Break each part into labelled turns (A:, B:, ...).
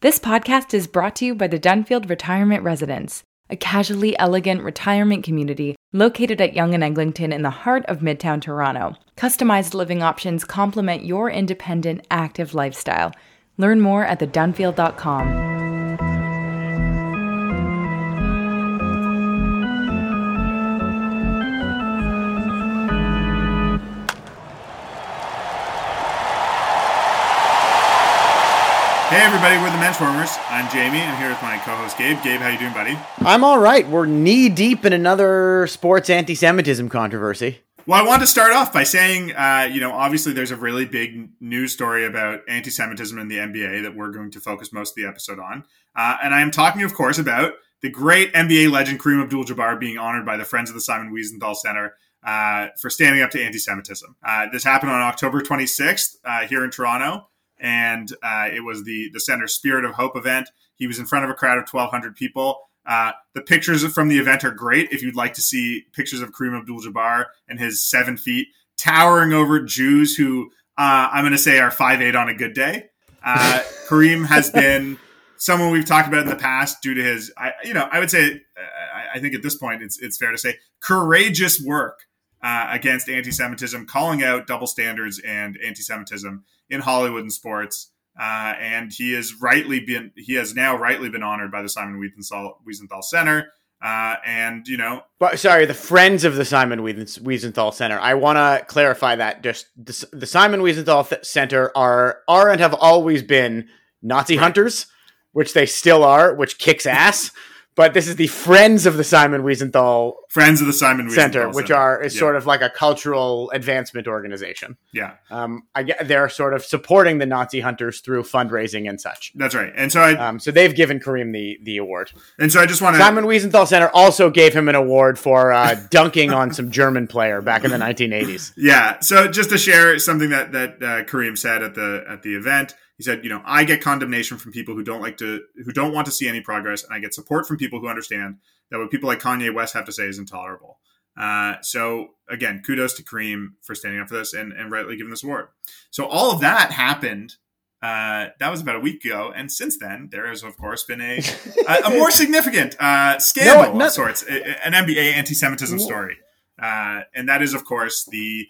A: This podcast is brought to you by the Dunfield Retirement Residence, a casually elegant retirement community located at Yonge and Eglinton in the heart of Midtown Toronto. Customized living options complement your independent, active lifestyle. Learn more at thedunfield.com.
B: Hey everybody, we're the Menschwarmers. I'm Jamie. I'm here with my co-host Gabe. Gabe, how you doing, buddy?
C: I'm all right. We're knee deep in another sports anti-Semitism controversy.
B: Well, I want to start off by saying, uh, you know, obviously there's a really big news story about anti-Semitism in the NBA that we're going to focus most of the episode on, uh, and I am talking, of course, about the great NBA legend Kareem Abdul-Jabbar being honored by the Friends of the Simon Wiesenthal Center uh, for standing up to anti-Semitism. Uh, this happened on October 26th uh, here in Toronto and uh, it was the the Center Spirit of Hope event. He was in front of a crowd of 1,200 people. Uh, the pictures from the event are great. If you'd like to see pictures of Kareem Abdul-Jabbar and his seven feet towering over Jews who uh, I'm going to say are five eight on a good day. Uh, Kareem has been someone we've talked about in the past due to his, I, you know, I would say, I think at this point it's it's fair to say courageous work uh, against anti-Semitism, calling out double standards and anti-Semitism in Hollywood and sports. Uh, and he has rightly been he has now rightly been honored by the Simon Wiesenthal, Wiesenthal Center. Uh, and you know,
C: but sorry, the friends of the Simon Wiesenthal Center. I want to clarify that just the, the Simon Wiesenthal Center are are and have always been Nazi right. hunters, which they still are, which kicks ass but this is the Friends of the Simon Wiesenthal
B: Friends of the Simon Wiesenthal
C: Center, which are is yeah. sort of like a cultural advancement organization.
B: Yeah,
C: um, I get they're sort of supporting the Nazi hunters through fundraising and such.
B: That's right, and so I
C: um, so they've given Kareem the the award,
B: and so I just want to
C: Simon Wiesenthal Center also gave him an award for uh, dunking on some German player back in the 1980s.
B: Yeah, so just to share something that that uh, Kareem said at the at the event. He said, you know, I get condemnation from people who don't like to, who don't want to see any progress, and I get support from people who understand that what people like Kanye West have to say is intolerable. Uh, so again, kudos to Kareem for standing up for this and, and rightly giving this award. So all of that happened. Uh, that was about a week ago, and since then there has, of course, been a a, a more significant uh, scandal no, of sorts, an NBA anti-Semitism story, uh, and that is, of course, the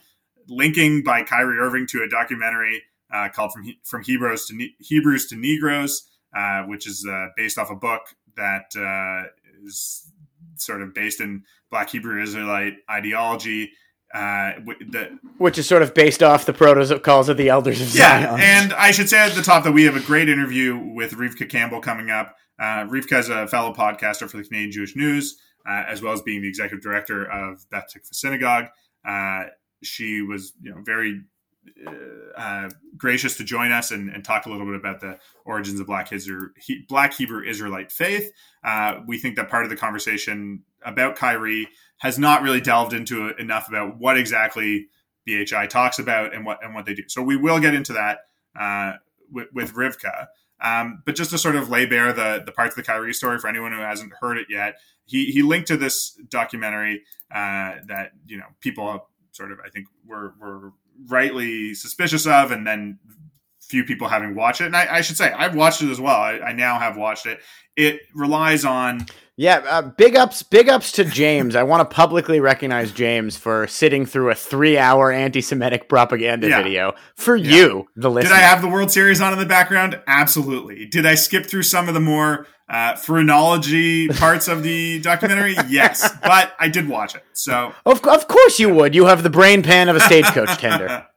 B: linking by Kyrie Irving to a documentary uh, called from he- from Hebrews to ne- Hebrews to Negroes, uh, which is uh, based off a book that uh, is sort of based in Black Hebrew Israelite ideology. Uh,
C: the, which is sort of based off the protocols of the elders of
B: yeah, Zion. and I should say at the top that we have a great interview with Rivka Campbell coming up. Uh, Rivka is a fellow podcaster for the Canadian Jewish News, uh, as well as being the executive director of Beth Tikvah Synagogue. Uh, she was, you know, very uh, gracious to join us and, and, talk a little bit about the origins of Black Hebrew, Black Hebrew Israelite faith. Uh, we think that part of the conversation about Kyrie has not really delved into enough about what exactly BHI talks about and what and what they do. So we will get into that uh, with, with, Rivka. Um, but just to sort of lay bare the the parts of the Kyrie story for anyone who hasn't heard it yet, he he linked to this documentary uh, that you know people sort of I think were were rightly suspicious of, and then few people having watched it. And I, I should say, I've watched it as well. I, I, now have watched it. It relies on.
C: Yeah, uh, big ups, big ups to James. I want to publicly recognize James for sitting through a three-hour anti-Semitic propaganda yeah. video for yeah. you, the listener.
B: Did I have the World Series on in the background? Absolutely. Did I skip through some of the more uh, phrenology parts of the documentary? yes, but I did watch it. So
C: of, of course you would. You have the brain pan of a stagecoach tender.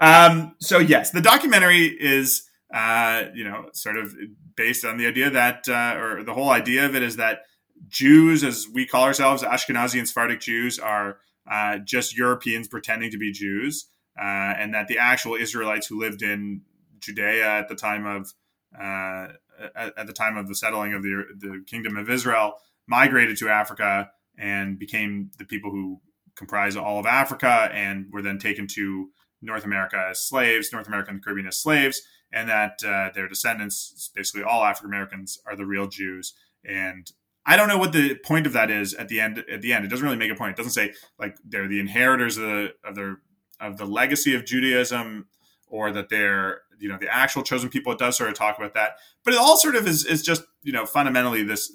B: Um, so yes, the documentary is, uh, you know, sort of based on the idea that, uh, or the whole idea of it is that Jews, as we call ourselves, Ashkenazi and Sephardic Jews, are uh, just Europeans pretending to be Jews, uh, and that the actual Israelites who lived in Judea at the time of uh, at, at, the time of the settling of the, the kingdom of Israel migrated to Africa and became the people who comprise all of Africa and were then taken to North America as slaves, North America and the Caribbean as slaves, and that uh, their descendants, basically all African Americans, are the real Jews. And I don't know what the point of that is at the end. At the end, it doesn't really make a point. It doesn't say like they're the inheritors of the of their of the legacy of Judaism or that they're you know the actual chosen people. It does sort of talk about that, but it all sort of is is just you know fundamentally this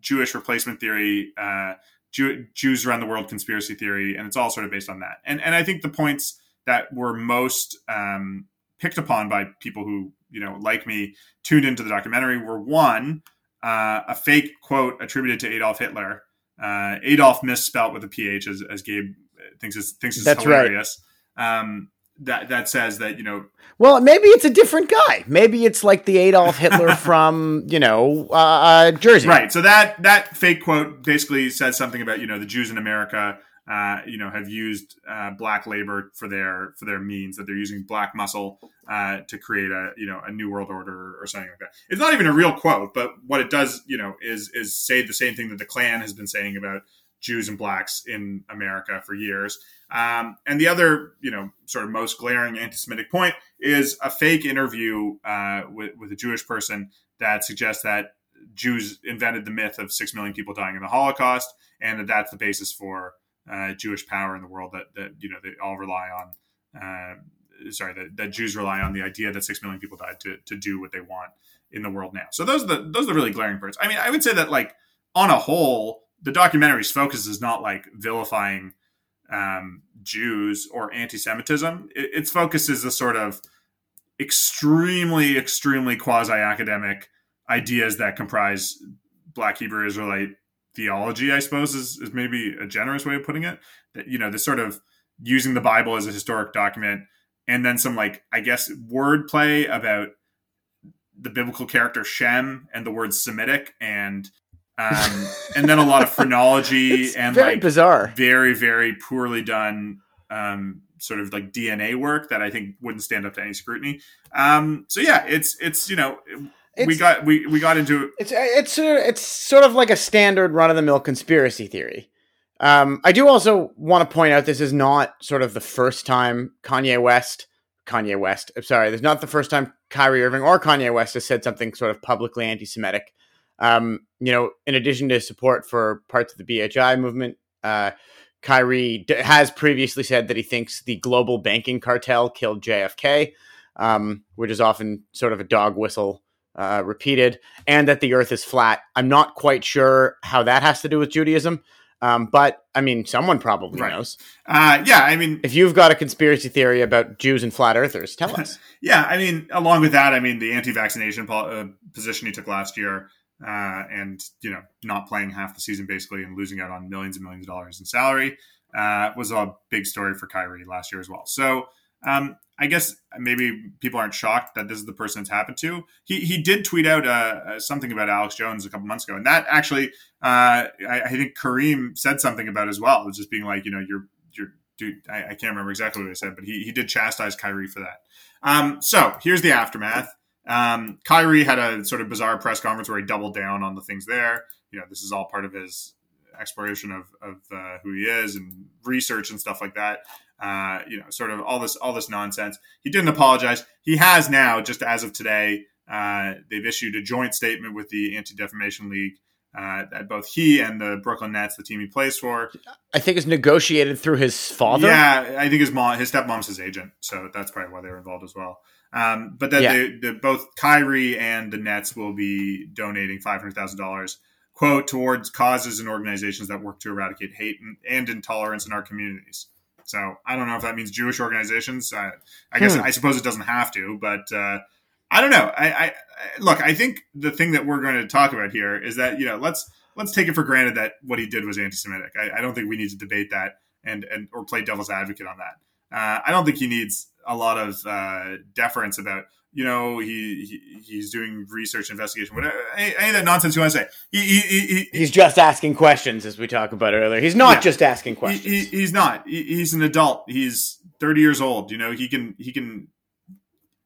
B: Jewish replacement theory, uh, Jew, Jews around the world conspiracy theory, and it's all sort of based on that. And and I think the points that were most um, picked upon by people who you know like me tuned into the documentary were one uh, a fake quote attributed to Adolf Hitler. Uh, Adolf misspelt with a ph, as, as Gabe thinks is thinks is
C: That's
B: hilarious. Right. Um, that that says that you know.
C: Well, maybe it's a different guy. Maybe it's like the Adolf Hitler from you know uh, uh, Jersey.
B: Right. So that that fake quote basically says something about you know the Jews in America. Uh, you know, have used uh, black labor for their for their means that they're using black muscle uh, to create a you know a new world order or something like that. It's not even a real quote, but what it does, you know, is is say the same thing that the Klan has been saying about Jews and blacks in America for years. Um, and the other, you know, sort of most glaring anti-Semitic point is a fake interview uh, with, with a Jewish person that suggests that Jews invented the myth of six million people dying in the Holocaust, and that that's the basis for uh, Jewish power in the world. That that you know they all rely on. Uh, sorry, that, that Jews rely on the idea that six million people died to to do what they want in the world now. So those are the those are the really glaring parts. I mean, I would say that like on a whole, the documentary's focus is not like vilifying um, Jews or anti-Semitism. It, its focus is the sort of extremely, extremely quasi-academic ideas that comprise Black Hebrew Israelite theology. I suppose is, is maybe a generous way of putting it. That you know, this sort of using the Bible as a historic document, and then some like I guess wordplay about the biblical character Shem and the word Semitic and um, and then a lot of phrenology and
C: very
B: like
C: bizarre,
B: very very poorly done um, sort of like DNA work that I think wouldn't stand up to any scrutiny. Um, so yeah, it's it's you know it's, we got we we got into
C: it's it's it's sort of like a standard run of the mill conspiracy theory. Um, I do also want to point out this is not sort of the first time Kanye West, Kanye West. I'm sorry, this is not the first time Kyrie Irving or Kanye West has said something sort of publicly anti-Semitic. Um, you know, in addition to support for parts of the BHI movement, uh, Kyrie d- has previously said that he thinks the global banking cartel killed JFK, um, which is often sort of a dog whistle uh, repeated, and that the earth is flat. I'm not quite sure how that has to do with Judaism. Um, but I mean, someone probably right. knows.
B: Uh, yeah, I mean,
C: if you've got a conspiracy theory about Jews and flat earthers, tell us.
B: yeah, I mean, along with that, I mean, the anti-vaccination po- uh, position he took last year uh, and you know not playing half the season basically and losing out on millions and millions of dollars in salary uh, was a big story for Kyrie last year as well. So um, I guess maybe people aren't shocked that this is the person it's happened to. He he did tweet out uh, something about Alex Jones a couple months ago, and that actually uh, I, I, think Kareem said something about as well. Just being like you know you're you're dude. I, I can't remember exactly what he said, but he he did chastise Kyrie for that. Um, so here's the aftermath. Um, Kyrie had a sort of bizarre press conference where he doubled down on the things there. You know, this is all part of his exploration of, of uh, who he is and research and stuff like that. Uh, you know, sort of all this all this nonsense. He didn't apologize. He has now, just as of today, uh, they've issued a joint statement with the Anti Defamation League. Uh, that both he and the Brooklyn Nets, the team he plays for,
C: I think is negotiated through his father.
B: Yeah, I think his mom, his stepmom's his agent, so that's probably why they were involved as well. Um, but that yeah. the, both Kyrie and the Nets will be donating five hundred thousand dollars, quote, towards causes and organizations that work to eradicate hate and, and, intolerance in our communities. So I don't know if that means Jewish organizations. I, I guess hmm. I suppose it doesn't have to, but uh, I don't know. I, I, look. I think the thing that we're going to talk about here is that you know let's let's take it for granted that what he did was anti-Semitic. I, I don't think we need to debate that and and or play devil's advocate on that. Uh, I don't think he needs a lot of uh, deference about you know he, he, he's doing research investigation whatever any, any, of that nonsense you want to say. He, he,
C: he's just asking questions as we talked about earlier. He's not yeah, just asking questions.
B: he's not. He's an adult. He's 30 years old you know. He can he can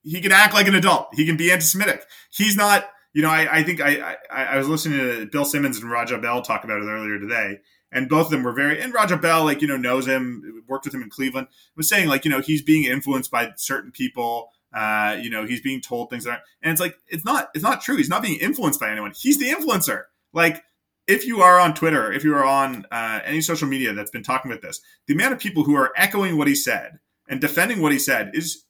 B: he can act like an adult. He can be anti-semitic. He's not you know i, I think I, I, I was listening to bill simmons and raja bell talk about it earlier today and both of them were very and Raja Bell like you know knows him worked with him in Cleveland was saying like you know he's being influenced by certain people uh, you know he's being told things that and it's like it's not it's not true he's not being influenced by anyone he's the influencer like if you are on Twitter if you are on uh, any social media that's been talking about this the amount of people who are echoing what he said and defending what he said is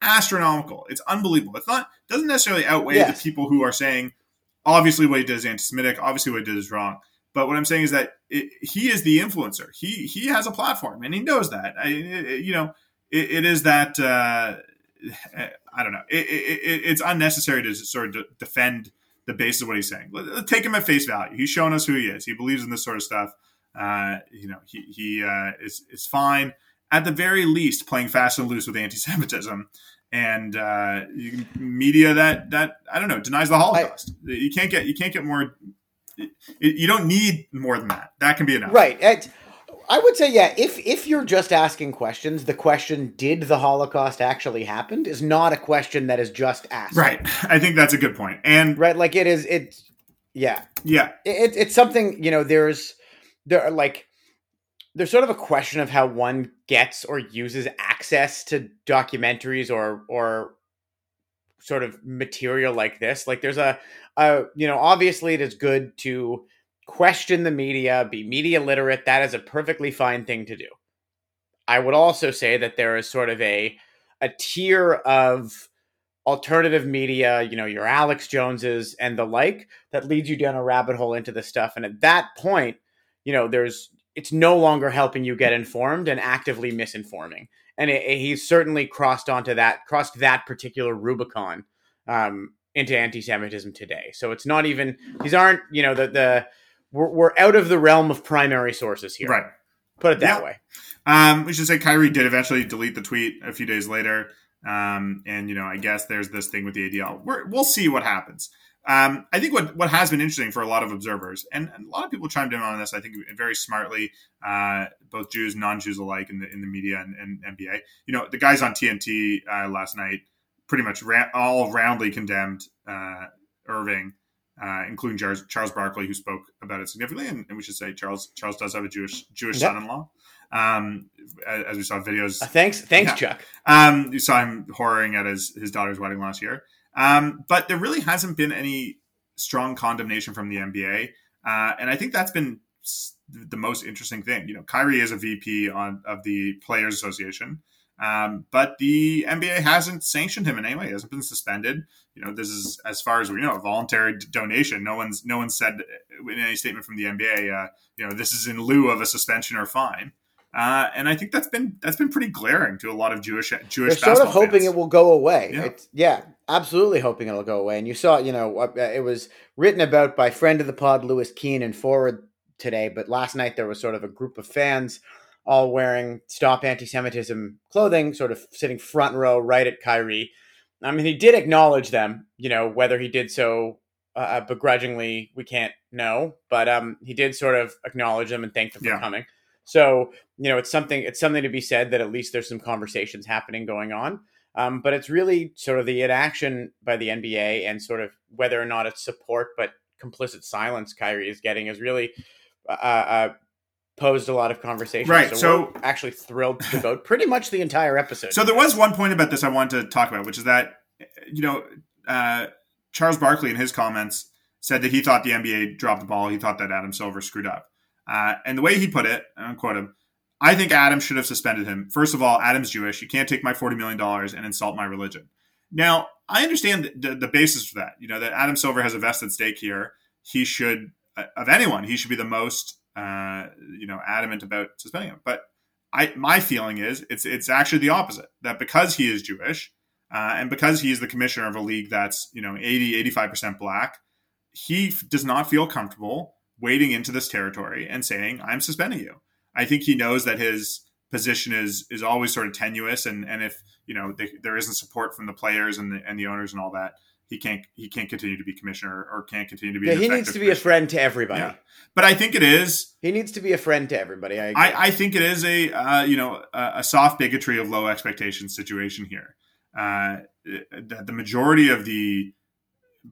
B: astronomical. It's unbelievable. It's not doesn't necessarily outweigh
C: Yes.
B: the people who are saying obviously what he did is anti-Semitic, obviously what he did is wrong. But what I'm saying is that it, he is the influencer. He he has a platform, and he knows that. I, it- you know, it, it is that uh, I don't know. It, it, it, it's unnecessary to sort of defend the basis of what he's saying. Take him at face value. He's shown us who he is. He believes in this sort of stuff. Uh, you know, he he uh, is is fine at the very least playing fast and loose with anti-Semitism and uh, you, media that that I don't know denies the Holocaust. you can't get you can't get more. You don't need more than that. That can be enough.
C: Right. I would say, yeah, if if you're just asking questions, the question "Did the Holocaust actually happen?" is not a question that is just asked.
B: Right. I think that's a good point. And
C: Right. Like it is. It's yeah.
B: yeah,
C: It, it's something you know. There's there are like there's sort of a question of how one gets or uses access to documentaries or or sort of material like this. Like there's a, a you know obviously it is good to question the media, be media literate. That is a perfectly fine thing to do. I would also say that there is sort of a a tier of alternative media, you know, your Alex Joneses and the like, that leads you down a rabbit hole into this stuff. And at that point, you know, there's it's no longer helping you get informed and actively misinforming. And it, it- he's certainly crossed onto that, crossed that particular Rubicon um, into anti-Semitism today. So it's not even these aren't, you know, the the we're, we're out of the realm of primary sources here.
B: right.
C: Put it that
B: Yeah.
C: way.
B: Um, we should say Kyrie did eventually delete the tweet a few days later. Um, and you know, I guess there's this thing with the ADL. We're, we'll see what happens. Um, I think what what has been interesting for a lot of observers, and, and a lot of people chimed in on this, I think very smartly, uh, both Jews, non-Jews alike, in the in the media and, and NBA. You know, the guys on TNT uh, last night pretty much ra- all roundly condemned uh, Irving, uh, including Charles, Charles Barkley, who spoke about it significantly. And, and we should say Charles Charles does have a Jewish Jewish
C: Yep.
B: son-in-law. Um, as, as we saw videos
C: Uh, thanks, thanks,
B: Yeah.
C: Chuck.
B: um, you saw him whoring at his, his daughter's wedding last year. Um, but there really hasn't been any strong condemnation from the NBA. Uh, and I think that's been the most interesting thing. You know, Kyrie is a VP on of the Players Association. Um, but the NBA hasn't sanctioned him in any way. He hasn't been suspended. You know, this is, as far as we know, a voluntary d- donation. No one's no one said in any statement from the NBA, uh, you know, this is in lieu of a suspension or fine. Uh, and I think that's been that's been pretty glaring to a lot of Jewish Jewish.
C: They're sort of hoping
B: fans.
C: it will go away.
B: Yeah.
C: Yeah, absolutely hoping it'll go away. And you saw, you know, uh, it was written about by friend of the pod, Louis Keene, and Forward today. But last night there was sort of a group of fans all wearing Stop Anti-Semitism clothing, sort of sitting front row right at Kyrie. I mean, he did acknowledge them. You know, whether he did so uh, begrudgingly, we can't know. But um, he did sort of acknowledge them and thank them for coming. So you know, it's something it's something to be said that at least there's some conversations happening going on. Um, but it's really sort of the inaction by the NBA and sort of whether or not it's support but complicit silence Kyrie is getting is really uh, uh, posed a lot of conversation.
B: Right, so-
C: we're actually thrilled to devote pretty much the entire episode.
B: So there was one point about this I wanted to talk about, which is that you know uh, Charles Barkley in his comments said that he thought the NBA dropped the ball. He thought that Adam Silver screwed up, uh, and the way he put it, and I'll quote him. I think Adam should have suspended him. First of all, Adam's Jewish. You can't take my forty million dollars and insult my religion. Now, I understand the, the, the basis for that. You know that Adam Silver has a vested stake here. He should, uh, of anyone, he should be the most, uh, you know, adamant about suspending him. But I my feeling is it's it's actually the opposite. That because he is Jewish uh, and because he is the commissioner of a league that's you know 80 85% black, he f- does not feel comfortable wading into this territory and saying I'm suspending you. I think he knows that his position is is always sort of tenuous and and if you know they, there isn't support from the players and the and the owners and all that he can't he can't continue to be commissioner or can't continue to be
C: yeah, he needs to be a friend to everybody.
B: Yeah. but I think it is
C: He needs to be a friend to everybody. I.
B: I, I think it is a uh, you know a, a soft bigotry of low expectations situation here. Uh, that the majority of the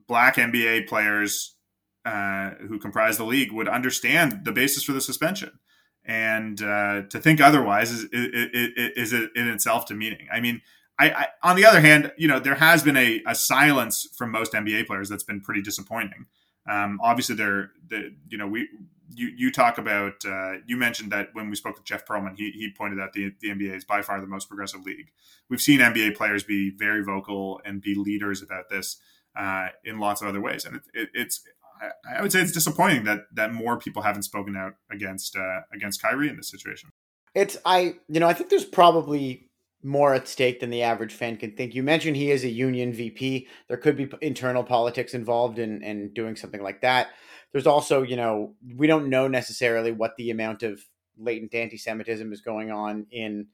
B: black NBA players uh, who comprise the league would understand the basis for the suspension, and uh, to think otherwise is is, is is in itself demeaning. I mean. I, I, on the other hand, you know, there has been a, a silence from most NBA players that's been pretty disappointing. Um, obviously, they're, the you know, we you you talk about uh, you mentioned that when we spoke to Jeff Pearlman, he he pointed out the the NBA is by far the most progressive league. We've seen NBA players be very vocal and be leaders about this uh, in lots of other ways, and it, it, it's I, I, would say it's disappointing that that more people haven't spoken out against uh, against Kyrie in this situation.
C: It's I you know I think there's probably more at stake than the average fan can think. You mentioned he is a union VP. There could be internal politics involved in in doing something like that. There's also, you know, we don't know necessarily what the amount of latent anti-Semitism is going on in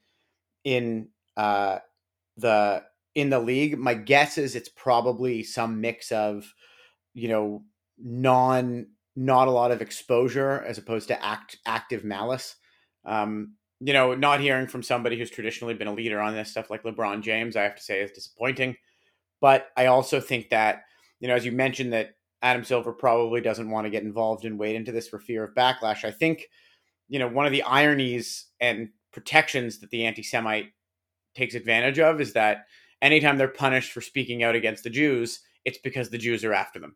C: in uh, the in the league. My guess is it's probably some mix of, you know, non not a lot of exposure as opposed to act active malice. Um, you know, not hearing from somebody who's traditionally been a leader on this stuff like LeBron James, I have to say is disappointing. But I also think that, you know, as you mentioned that Adam Silver probably doesn't want to get involved and wade into this for fear of backlash. I think, you know, one of the ironies and protections that the anti Semite takes advantage of is that anytime they're punished for speaking out against the Jews, it's because the Jews are after them.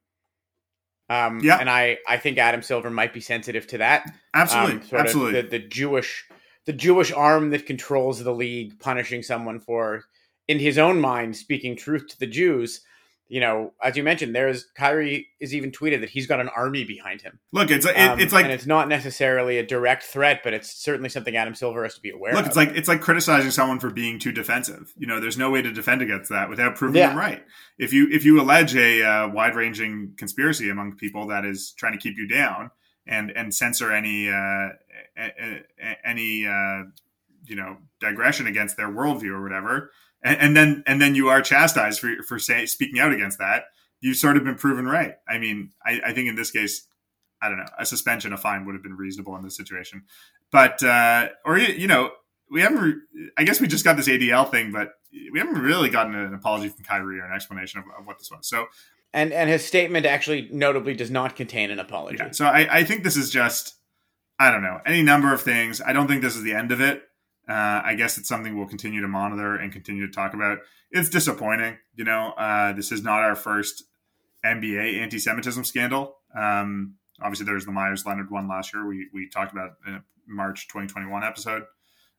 C: Um, yeah. And I, I think Adam Silver might be sensitive to that.
B: Absolutely. Um, Absolutely.
C: The, the Jewish the Jewish arm that controls the league punishing someone for, in his own mind, speaking truth to the Jews. You know, as you mentioned, there's Kyrie is even tweeted that he's got an army behind him.
B: Look, it's it, um, it's like,
C: and it's not necessarily a direct threat, but it's certainly something Adam Silver has to be aware.
B: Look,
C: of.
B: it's like it's like criticizing someone for being too defensive. You know, there's no way to defend against that without proving yeah. them right. If you if you allege a uh, wide ranging conspiracy among people that is trying to keep you down, and and censor any uh, any uh, you know digression against their worldview or whatever, and, and, then and then you are chastised for for say, speaking out against that. You've sort of been proven right. I mean, I, I think in this case, I don't know, a suspension, a fine would have been reasonable in this situation, but uh, or you know, we haven't. I guess we just got this ADL thing, but we haven't really gotten an apology from Kyrie or an explanation of, of what this was. So
C: and and his statement actually notably does not contain an apology.
B: Yeah, so I, I think this is just I don't know any number of things. I don't think this is the end of it. Uh, I guess it's something we'll continue to monitor and continue to talk about. It's disappointing, you know. Uh, this is not our first NBA anti-Semitism scandal. Um, obviously, there was the Meyers Leonard one last year. We we talked about in a March 2021 episode.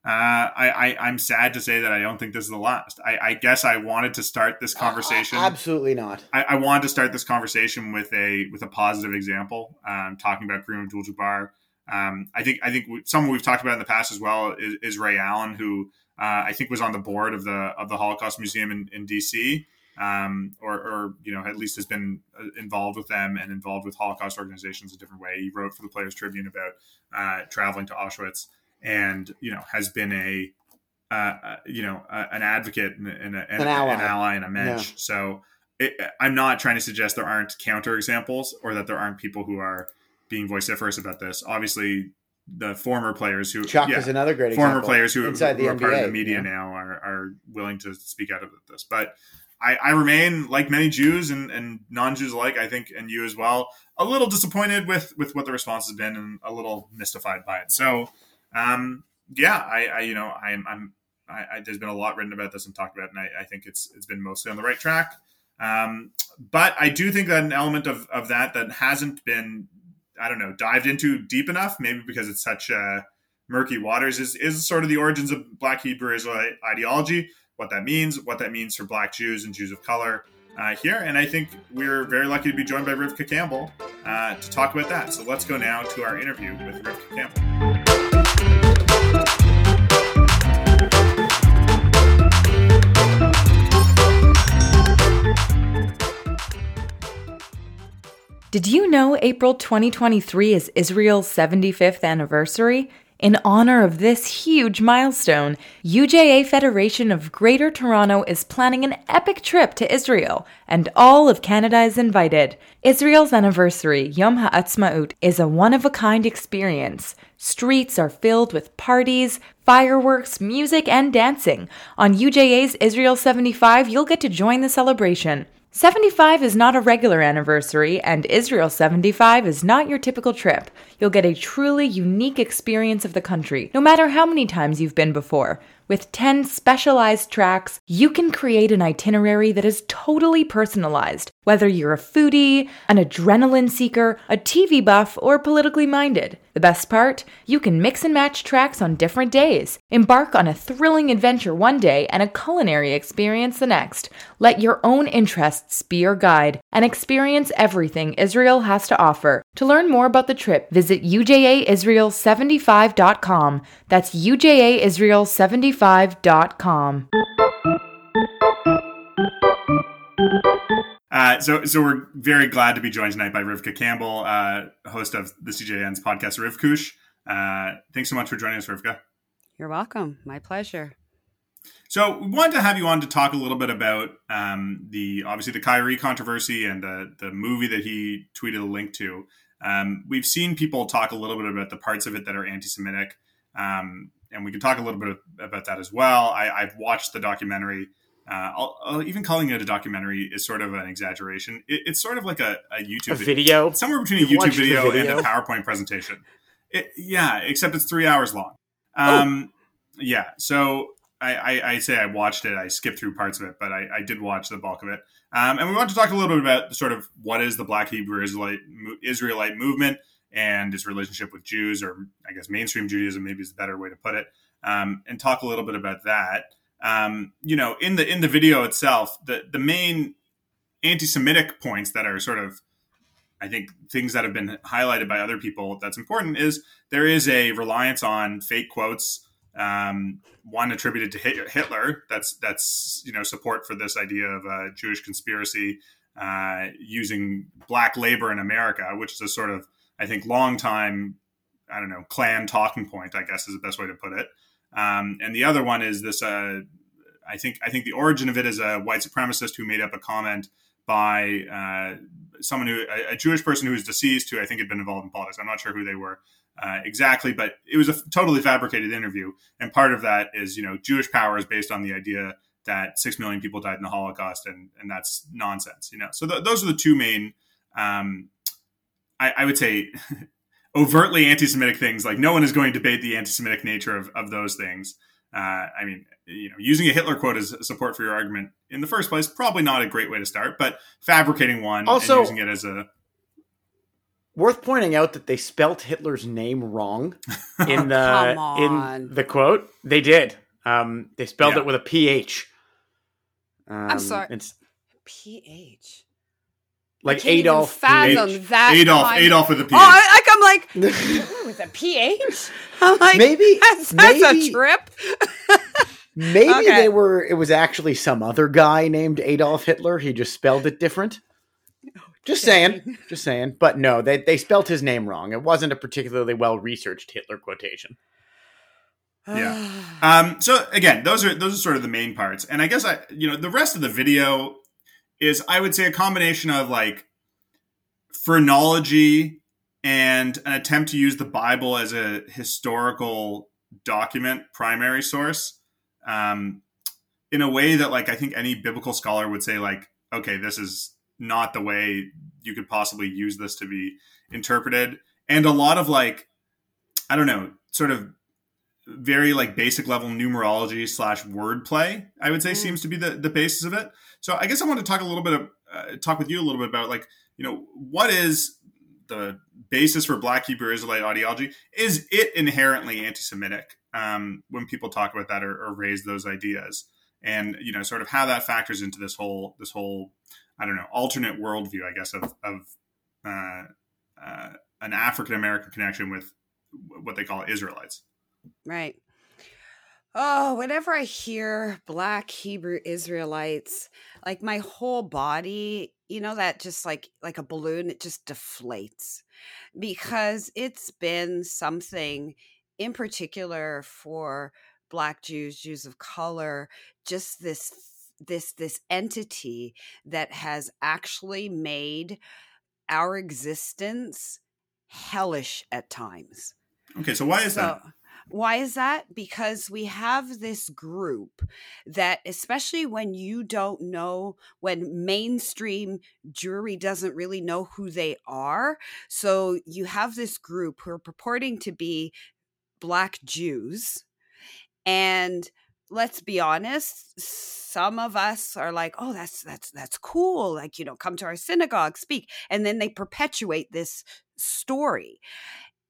B: Uh, I, I am sad to say that I don't think this is the last. I, I guess I wanted to start this uh, conversation.
C: Uh, absolutely not.
B: I, I, wanted to start this conversation with a with a positive example. Um, talking about Kareem Abdul-Jabbar. Um, I think I think someone we've talked about in the past as well is, is Ray Allen, who uh, I think was on the board of the of the Holocaust Museum in, in DC, um, or, or, you know at least has been uh, involved with them and involved with Holocaust organizations a different way. He wrote for the Players Tribune about uh, traveling to Auschwitz and you know has been a uh, uh, you know an advocate and, and a, an, an, ally. an, ally. and a mensch. Yeah. So it, I'm not trying to suggest there aren't counter examples or that there aren't people who are being vociferous about this. Obviously, the former players who
C: Chuck yeah, is another great
B: former players who, Inside who the are NBA, part of the media yeah. now are, are willing to speak out about this. But I, I remain like many Jews and, and non-Jews alike, I think, and you as well, a little disappointed with with what the response has been and a little mystified by it. So um, yeah, I, I, you know, I'm, I'm I, I, there's been a lot written about this and talked about, and I, I, think it's it's been mostly on the right track. Um, but I do think that an element of of that that hasn't been, I don't know, dived into deep enough, maybe because it's such uh, murky waters, is is sort of the origins of Black Hebrew Israelite ideology, what that means, what that means for Black Jews and Jews of color. Uh, here, and I think we're very lucky to be joined by Rivka Campbell uh, to talk about that. So let's go now to our interview with Rivka Campbell.
A: Did you know April 2023 is Israel's 75th anniversary? In honor of this huge milestone, UJA Federation of Greater Toronto is planning an epic trip to Israel, and all of Canada is invited. Israel's anniversary, Yom Ha'atzmaut, is a one of a kind experience. Streets are filled with parties, fireworks, music, and dancing. On UJA's Israel 75, you'll get to join the celebration. 75 is not a regular anniversary, and Israel 75 is not your typical trip. You'll get a truly unique experience of the country, no matter how many times you've been before. With 10 specialized tracks, you can create an itinerary that is totally personalized, whether you're a foodie, an adrenaline seeker, a TV buff, or politically minded. The best part? You can mix and match tracks on different days. Embark on a thrilling adventure one day and a culinary experience the next. Let your own interests be your guide and experience everything Israel has to offer. To learn more about the trip, visit ujaisrael75.com. That's ujaisrael75.com.
B: Uh, so, so we're very glad to be joined tonight by Rivka Campbell, uh, host of the CJN's podcast, Rivkush. Uh, thanks so much for joining us, Rivka.
D: You're welcome. My pleasure.
B: So, we wanted to have you on to talk a little bit about um, the obviously the Kyrie controversy and the the movie that he tweeted a link to. Um, we've seen people talk a little bit about the parts of it that are anti-Semitic, um, and we can talk a little bit about that as well. I, have watched the documentary. Uh, I'll, I'll even calling it a documentary is sort of an exaggeration. It, it's sort of like a, a YouTube
C: a video,
B: somewhere between a You've YouTube video, video, and a PowerPoint presentation. It, yeah, except it's three hours long. Oh. Um, oh. Yeah, so I, I, I, say I watched it. I skipped through parts of it, but I, I did watch the bulk of it. Um, and we want to talk a little bit about sort of what is the Black Hebrew Israelite Israelite movement and its relationship with Jews, or I guess mainstream Judaism, maybe is the better way to put it, um, and talk a little bit about that. Um, you know, in the in the video itself, the the main anti-Semitic points that are sort of I think things that have been highlighted by other people that's important is there is a reliance on fake quotes um, one attributed to Hitler. That's that's you know support for this idea of a Jewish conspiracy uh, using black labor in America, which is a sort of I think long time I don't know Klan talking point. I guess is the best way to put it. Um, and the other one is this. Uh, I think I think the origin of it is a white supremacist who made up a comment by uh, someone who a, a, Jewish person who was deceased who I think had been involved in politics. I'm not sure who they were, uh, exactly, but it was a totally fabricated interview. And part of that is, you know, Jewish power is based on the idea that six million people died in the Holocaust, and and that's nonsense. You know, so th- those are the two main, um, I, I, would say, overtly anti-Semitic things. Like no one is going to debate the anti-Semitic nature of of those things. Uh, I mean, you know, using a Hitler quote as support for your argument in the first place probably not a great way to start, but fabricating one also, and using it as a
C: Worth pointing out that they spelt Hitler's name wrong in the in the quote. They did. Um, they spelled yeah. it with a ph.
D: Um, I'm sorry. It's
C: ph. Like Adolf.
D: Fathom
B: P-H. that. Adolf. Kind Adolf with a ph. Oh,
D: I, like I'm like with a ph. I'm like
C: maybe
D: that's, that's maybe, a trip.
C: maybe okay. they were. It was actually some other guy named Adolf Hitler. He just spelled it different. Just saying. Just saying. But no, they, they spelt his name wrong. It wasn't a particularly well researched Hitler quotation.
B: yeah. Um, so again, those are those are sort of the main parts. And I guess I you know, the rest of the video is I would say a combination of like phrenology and an attempt to use the Bible as a historical document primary source. Um, in a way that like I think any biblical scholar would say like, okay, this is not the way you could possibly use this to be interpreted. And a lot of like, I don't know, sort of very like basic level numerology slash wordplay, I would say mm. seems to be the, the basis of it. So I guess I want to talk a little bit of, uh, talk with you a little bit about like, you know, what is the basis for Black Hebrew Israelite ideology? Is it inherently anti-Semitic um, when people talk about that or, or raise those ideas? And you know, sort of how that factors into this whole this whole I don't know alternate worldview, I guess, of of uh, uh, an African American connection with what they call Israelites.
D: Right. Oh, whenever I hear Black Hebrew Israelites, like my whole body, you know, that just like like a balloon, it just deflates because it's been something in particular for Black Jews, Jews of color, just this this this entity that has actually made our existence hellish at times.
B: Okay, so why is so, that?
D: Why is that? Because we have this group that, especially when you don't know, when mainstream Jewry doesn't really know who they are. So you have this group who are purporting to be Black Jews and let's be honest some of us are like oh that's that's that's cool like you know come to our synagogue speak and then they perpetuate this story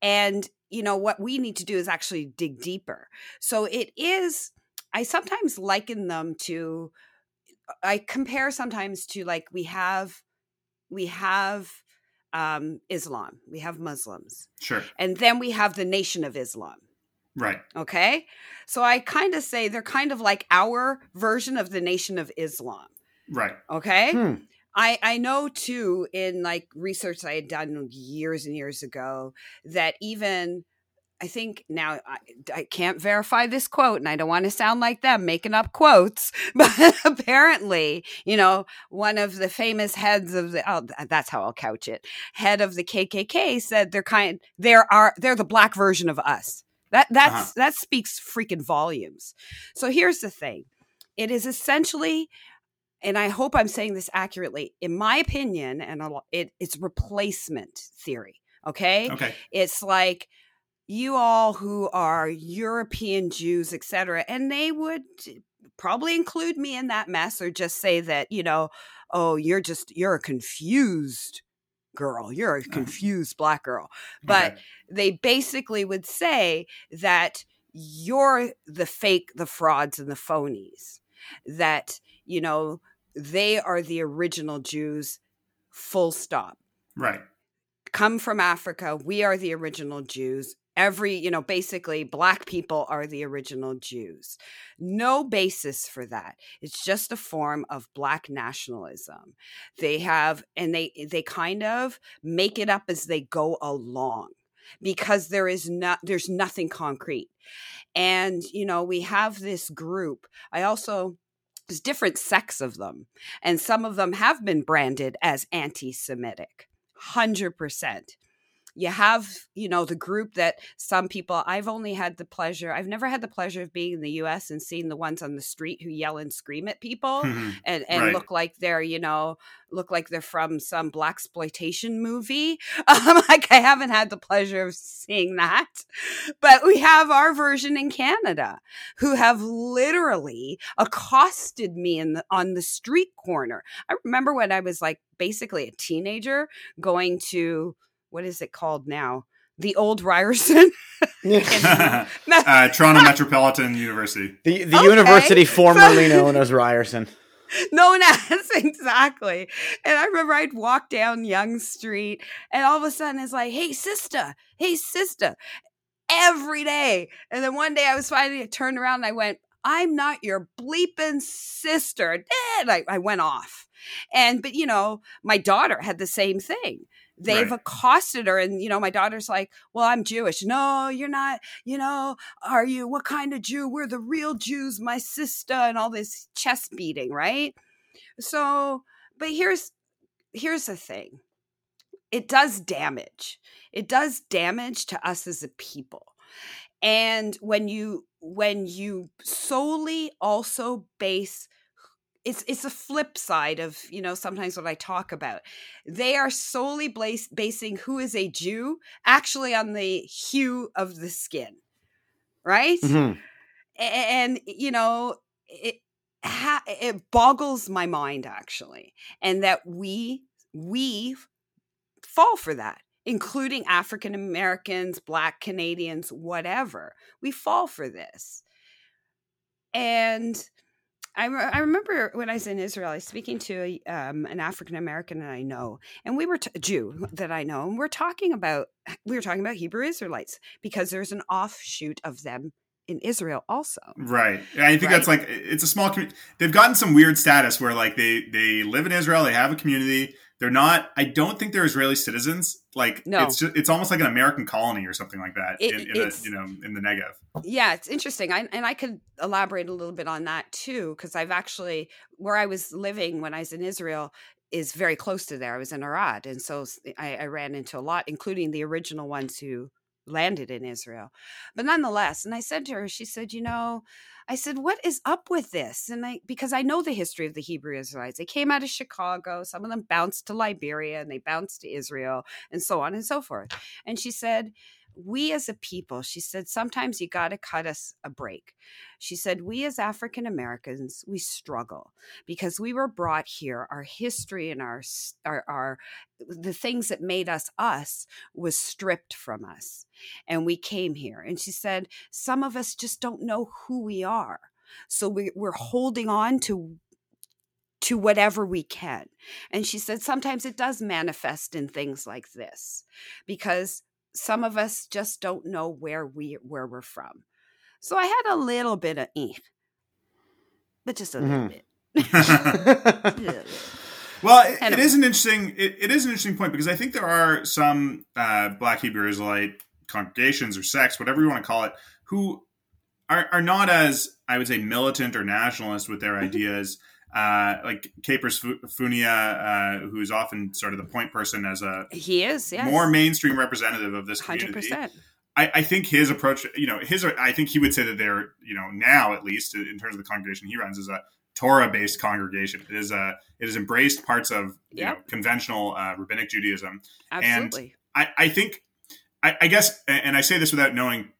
D: and you know what we need to do is actually dig deeper so it is i sometimes liken them to i compare sometimes to like we have we have um islam we have muslims
B: Sure.
D: and then we have the nation of islam
B: Right.
D: Okay. So I kind of say they're kind of like our version of the Nation of Islam.
B: Right.
D: Okay.
C: Hmm.
D: I, I know too in like research I had done years and years ago that even I think now I, I can't verify this quote and I don't want to sound like them making up quotes, but apparently, you know, one of the famous heads of the oh, that's how I'll couch it. Head of the KKK said they're kind there are they're the black version of us. That that's
B: Uh-huh.
D: that speaks freaking volumes. So here's the thing. It is essentially and I hope I'm saying this accurately. In my opinion, and it, it's replacement theory. Okay,
B: Okay.
D: it's like you all who are European Jews, etc., and they would probably include me in that mess, or just say that you know, oh, you're just you're a confused girl, you're a uh-huh. confused black girl, but
B: Okay.
D: they basically would say that you're the fake, the frauds, and the phonies. That, you know, they are the original Jews, full stop.
B: Right.
D: Come from Africa. We are the original Jews. Every, you know, basically, black people are the original Jews. No basis for that. It's just a form of black nationalism. They have, and they, they kind of make it up as they go along because there is not there's nothing concrete and you know we have this group i also different sects of them and some of them have been branded as anti-semitic 100% you have you know the group that some people i've only had the pleasure i've never had the pleasure of being in the us and seeing the ones on the street who yell and scream at people
B: Mhm.
D: and and
B: Right.
D: look like they're you know look like they're from some black exploitation movie um, like i haven't had the pleasure of seeing that but we have our version in canada who have literally accosted me in the, on the street corner i remember when i was like basically a teenager going to what is it called now the old ryerson
B: uh, Toronto Metropolitan University.
C: The the
D: Okay.
C: university formerly known as Ryerson.
D: known as exactly. And I remember I'd walk down Yonge Street, and all of a sudden it's like, "Hey, sister! Hey, sister!" Every day, and then one day I was finally turned around and I went, "I'm not your bleeping sister!" And I, I went off, and but you know, my daughter had the same thing. They've
B: Right.
D: accosted her, and you know, my daughter's like, "Well, I'm Jewish." No, you're not. You know, are you? What kind of Jew? We're the real Jews, my sister, and all this chest beating, right? So, but here's here's the thing. It does damage. It does damage to us as a people. And when you when you solely also base it's it's a flip side of you know sometimes what I talk about. They are solely blas- basing who is a Jew actually on the hue of the skin, right?
C: Mhm.
D: And you know it ha- it boggles my mind actually and that we we fall for that including african americans black canadians whatever we fall for this and I, re- I remember when I was in Israel, I was speaking to a, um, an African American that I know, and we were t- a Jew that I know, and we're talking about we were talking about Hebrew Israelites because there's an offshoot of them in Israel also.
B: Right. And I think
D: Right.
B: that's like it's a small community. They've gotten some weird status where like they they live in Israel, they have a community. They're not. I don't think they're Israeli citizens. Like
D: No.
B: it's just it's almost like an American colony or something like that.
D: It-
B: in, in a, you know in the Negev.
D: Yeah, it's interesting. I, and I could elaborate a little bit on that too, because I've actually, where I was living when I was in Israel is very close to there. I was in Arad. And so I, I ran into a lot, including the original ones who landed in Israel. But nonetheless, and I said to her, she said, you know, I said, what is up with this? And I, because I know the history of the Hebrew Israelites. They came out of Chicago. Some of them bounced to Liberia and they bounced to Israel and so on and so forth. And she said, we as a people, she said, sometimes you got to cut us a break. She said, we as African Americans, we struggle because we were brought here. Our history and our, our, our, the things that made us us was stripped from us. And we came here. And she said, some of us just don't know who we are. So we, we're holding on to to whatever we can. And she said sometimes it does manifest in things like this because some of us just don't know where we where we're from. So I had a little bit of eh, but just a little
B: mm-hmm. bit. well, it, it is an interesting it, it is an interesting point because I think there are some uh, Black Hebrew Israelite congregations or sects, whatever you want to call it, who are, are not as I would say militant or nationalist with their mm-hmm. ideas uh, like Capers Funnye, uh, who's often sort of the point person as a
D: he is yes.
B: more mainstream representative of this community. 100%. I, I think his approach, you know, his I think he would say that they're, you know, now at least in terms of the congregation he runs is a Torah based congregation. It is a it has embraced parts of you yep. know conventional uh, rabbinic Judaism.
D: Absolutely.
B: And I, I think I, I guess, and I say this without knowing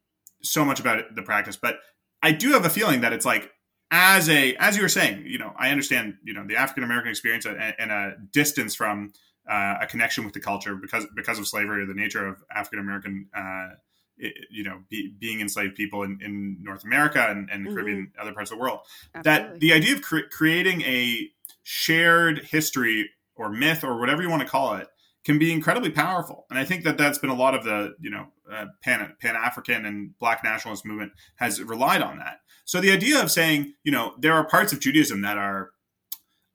B: so much about the practice, but I do have a feeling that it's like as a as you were saying, you know, I understand, you know, the African American experience and, and, a distance from uh, a connection with the culture because because of slavery or the nature of African American, uh, you know, be, being enslaved people in, in North America and, and the mm-hmm. Caribbean, other parts of the world. Absolutely. That the idea of cre- creating a shared history or myth or whatever you want to call it can be incredibly powerful. And I think that that's been a lot of the, you know, uh, pan African and Black nationalist movement has relied on that. So the idea of saying, you know, there are parts of Judaism that are,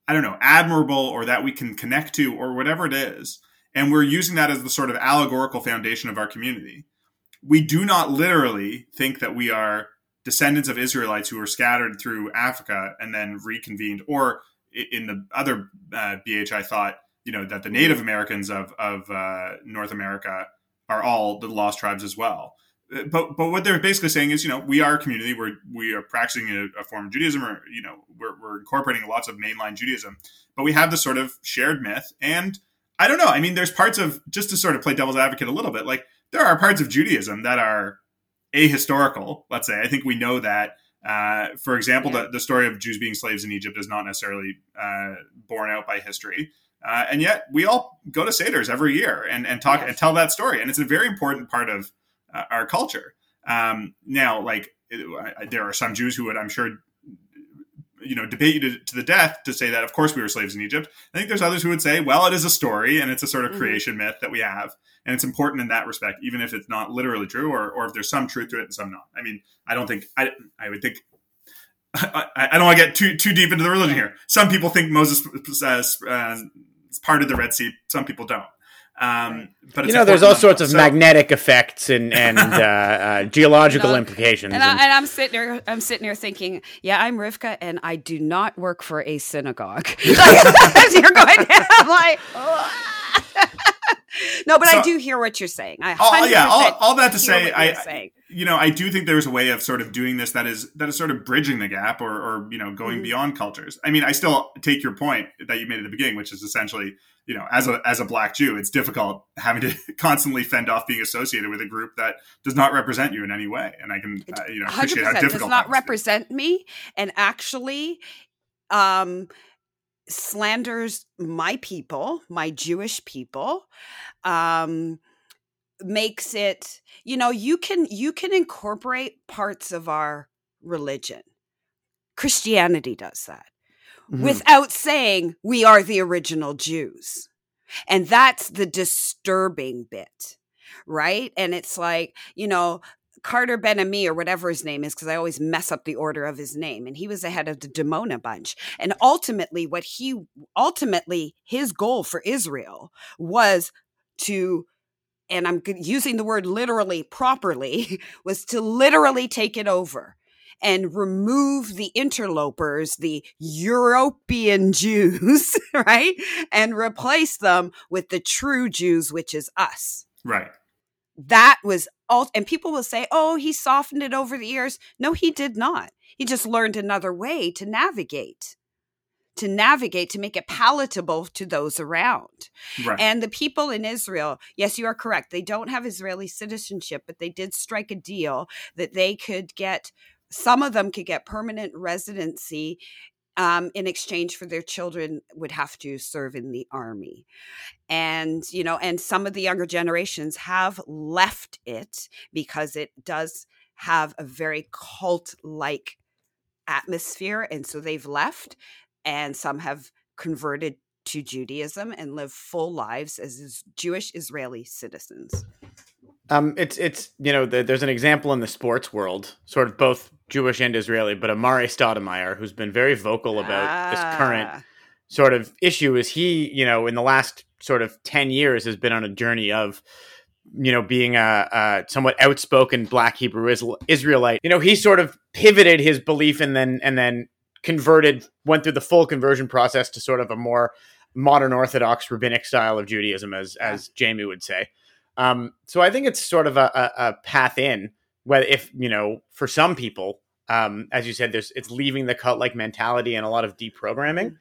B: I don't know, admirable or that we can connect to or whatever it is, and we're using that as the sort of allegorical foundation of our community. We do not literally think that we are descendants of Israelites who were scattered through Africa and then reconvened, or in the other uh, BHI thought you know that the Native Americans of of uh, North America are all the lost tribes as well. Uh, but but what they're basically saying is, you know, we are a community where we are practicing a, a form of Judaism, or you know, we're, we're incorporating lots of mainline Judaism, but we have this sort of shared myth. And I don't know. I mean, there's parts of just to sort of play devil's advocate a little bit, like there are parts of Judaism that are ahistorical. Let's say I think we know that. Uh, for example, yeah. the, the story of Jews being slaves in Egypt is not necessarily uh, borne out by history. Uh, and yet we all go to Seder's every year and, and talk yes. and tell that story. And it's a very important part of uh, our culture. Um, now, like it, I, there are some Jews who would, I'm sure, you know, debate you to, to, the death to say that, of course, we were slaves in Egypt. I think there's others who would say, well, it is a story and it's a sort of mm-hmm. creation myth that we have. And it's important in that respect, even if it's not literally true or, or if there's some truth to it and some not. I mean, I don't think, I, I would think I, I, don't want to get too too deep into the religion here. Some people think Moses uh, uh, of the Red Sea. Some people don't. Um, but
C: you know, there's all sorts of so, magnetic effects and and uh, uh, geological no, implications.
D: And, I, and I'm sitting here, I'm sitting there thinking, yeah, I'm Rivka, and I do not work for a synagogue. You're going, I'm like, oh. no, but so, I do hear what you're saying. I
B: all, yeah, all, all that to say, I, you know, I do think there's a way of sort of doing this that is that is sort of bridging the gap or, or you know going mm-hmm. beyond cultures. I mean, I still take your point that you made at the beginning, which is essentially you know, as a as a black Jew, it's difficult having to constantly fend off being associated with a group that does not represent you in any way. And I can, uh, you know, appreciate how difficult
D: does not represent me, and actually, um, slanders my people, my Jewish people, um, makes it. You know, you can you can incorporate parts of our religion. Christianity does that mm-hmm. without saying we are the original Jews. And that's the disturbing bit, right? And it's like, you know, Carter Ben-Ammi or whatever his name is, because I always mess up the order of his name. And he was the head of the Dimona bunch. And ultimately, what he ultimately his goal for Israel was to, and I'm using the word literally properly, was to literally take it over and remove the interlopers, the European Jews, right? And replace them with the true Jews, which is us.
B: Right.
D: That was all. And people will say, oh, he softened it over the years. No, he did not. He just learned another way to navigate. To navigate to make it palatable to those around.
B: Right.
D: And the people in Israel, yes, you are correct. They don't have Israeli citizenship, but they did strike a deal that they could get some of them could get permanent residency um, in exchange for their children would have to serve in the army and you know and some of the younger generations have left it because it does have a very cult like atmosphere and so they've left and some have converted to Judaism and live full lives as Jewish Israeli citizens.
C: Um, it's it's you know the, there's an example in the sports world, sort of both Jewish and Israeli, but Amar'e Stoudemire, who's been very vocal about ah. this current ah. sort of issue, is he you know in the last sort of ten years has been on a journey of you know being a, a somewhat outspoken Black Hebrew Israelite. You know he sort of pivoted his belief and then and then converted, went through the full conversion process to sort of a more modern Orthodox rabbinic style of Judaism, as as Jamie would say. Um, so I think it's sort of a, a, a, path in. Whether if you know, for some people, um, as you said, there's it's leaving the cult like mentality and a lot of deprogramming.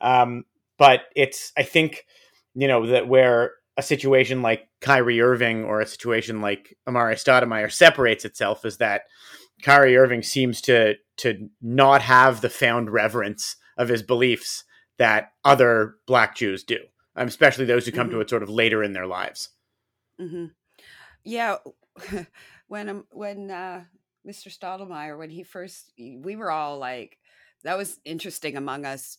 C: Um, but it's I think you know that where a situation like Kyrie Irving or a situation like Amar'e Stoudemire separates itself is that Kyrie Irving seems to to not have the found reverence of his beliefs that other Black Jews do, um, especially those who come mm-hmm. to it sort of later in their lives.
D: Mm-hmm. Yeah, when um, when uh, Mr. Stoudemire, when he first, we were all like, that was interesting among us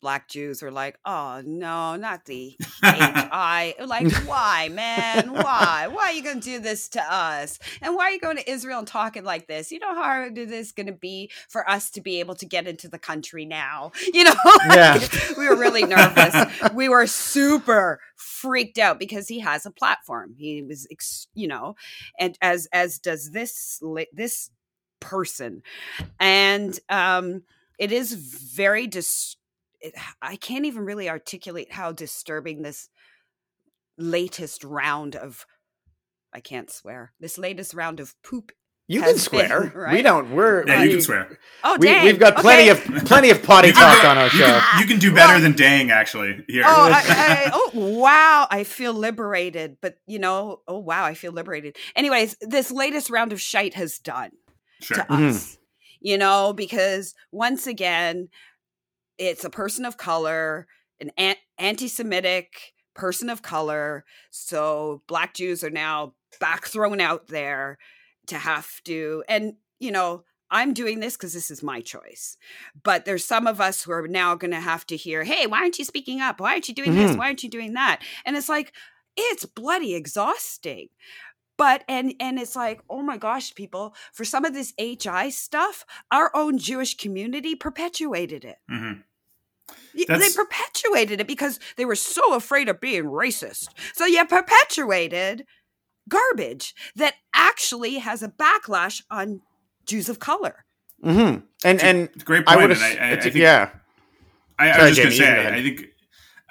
D: black Jews were like, oh no, not the HI. like, why, man? Why? Why are you gonna do this to us? And why are you going to Israel and talking like this? You know how hard it is gonna be for us to be able to get into the country now. You know, yeah. we were really nervous. we were super freaked out because he has a platform. He was, you know, and as as does this this person, and um, it is very dis it, I can't even really articulate how disturbing this latest round of I can't swear. This latest round of poop
C: you can swear. Been, right? We don't. We're
B: yeah. You can swear.
D: Oh, dang.
C: We, have got plenty okay. of plenty of potty talk on our show. You
B: can, you can do better well, than dang, actually. Here.
D: Oh, I, I, oh, wow! I feel liberated. But you know, oh wow, I feel liberated. Anyways, this latest round of shite has done sure. to mm-hmm. us. You know, because once again, it's a person of color, an anti-Semitic person of color. So black Jews are now back thrown out there to have to, and you know, I'm doing this because this is my choice. But there's some of us who are now going to have to hear, hey, why aren't you speaking up? Why aren't you doing mm-hmm. this? Why aren't you doing that? And it's like, it's bloody exhausting. But and and it's like, oh my gosh, people, for some of this HI stuff, our own Jewish community perpetuated it. Mm-hmm. That's... They perpetuated it because they were so afraid of being racist. So you perpetuated garbage that actually has a backlash on Jews of color.
C: Mm-hmm. And and
B: great point. I would, I, I, I think, yeah. I, I was just going to say, I think,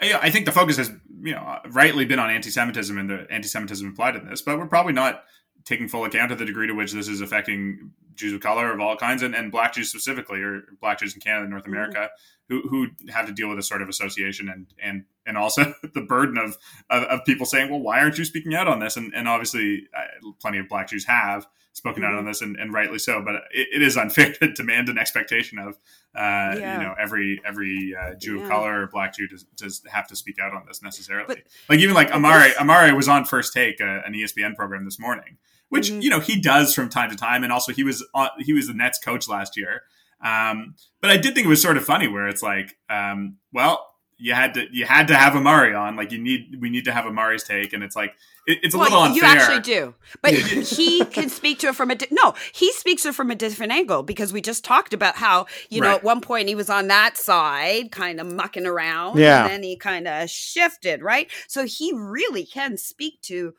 B: I think the focus has, you know, rightly been on anti-Semitism and the anti-Semitism implied in this, but we're probably not taking full account of the degree to which this is affecting Jews of color of all kinds and, and black Jews specifically, or black Jews in Canada and North mm-hmm. America, who, who have to deal with this sort of association and and and also the burden of, of, of people saying, well, why aren't you speaking out on this? And and obviously, uh, plenty of black Jews have spoken mm-hmm. out on this, and, and rightly so. But it, it is unfair to demand an expectation of uh, yeah. you know every every uh, Jew yeah. of color or black Jew does, does have to speak out on this necessarily. But, like even like Amar'e Amar'e was on First Take, uh, an ESPN program this morning, which mm-hmm. you know he does from time to time, and also he was on, he was the Nets coach last year. Um, but I did think it was sort of funny where it's like, um, well, you had to you had to have Amar'e on. Like you need we need to have Amar'e's take, and it's like it, it's a well, little unfair.
D: You actually do, but he can speak to it from a di- no. He speaks to it from a different angle because we just talked about how you know at one point he was on that side, kind of mucking around, yeah, and then he kind of shifted right. So he really can speak to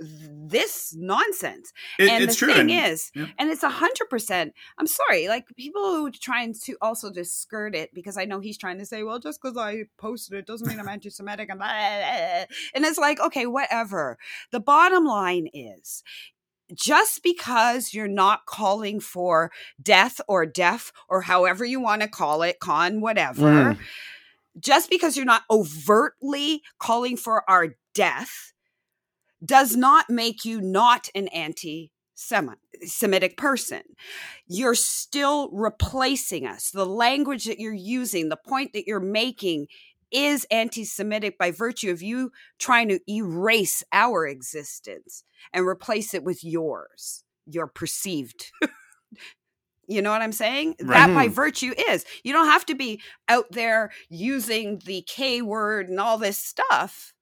D: this nonsense. It, and the thing is, yeah. and it's a hundred percent. I'm sorry, like people who trying to also just skirt it because I know he's trying to say, well, just because I posted it doesn't mean I'm anti-Semitic. and it's like, okay, whatever. The bottom line is, just because you're not calling for death or deaf or however you want to call it, con, whatever, mm. just because you're not overtly calling for our death does not make you not an anti Semitic person. You're still replacing us. The language that you're using, the point that you're making is anti Semitic by virtue of you trying to erase our existence and replace it with yours, your perceived. you know what I'm saying? Right. That by hmm. virtue is. You don't have to be out there using the K word and all this stuff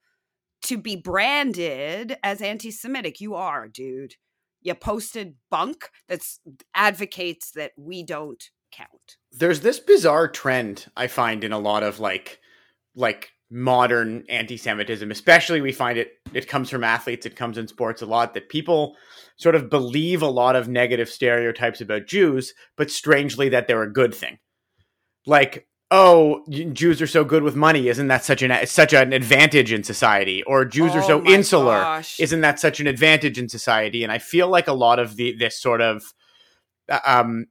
D: to be branded as anti Semitic. You are, dude. You posted bunk that advocates that we don't count.
C: There's this bizarre trend I find in a lot of like like modern anti-Semitism, especially we find it it comes from athletes, it comes in sports a lot, that people sort of believe a lot of negative stereotypes about Jews, but strangely that they're a good thing. Like, oh, Jews are so good with money, isn't that such an such an advantage in society? Or Jews oh are so insular, gosh. isn't that such an advantage in society? And I feel like a lot of the this sort of uh, um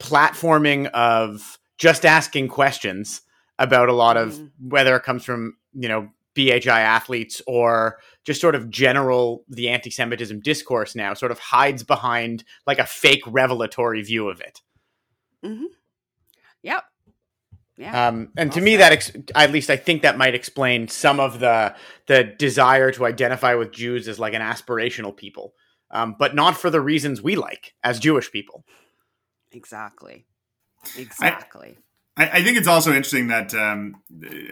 C: platforming of just asking questions about a lot of mm. whether it comes from you know BHI athletes or just sort of general the anti-Semitism discourse now sort of hides behind like a fake revelatory view of it.
D: Mm-hmm. Yep. Yeah.
C: Um, and to me, that ex- at least I think that might explain some of the the desire to identify with Jews as like an aspirational people, um, but not for the reasons we like as Jewish people.
D: Exactly. Exactly.
B: I, I, think it's also interesting that um,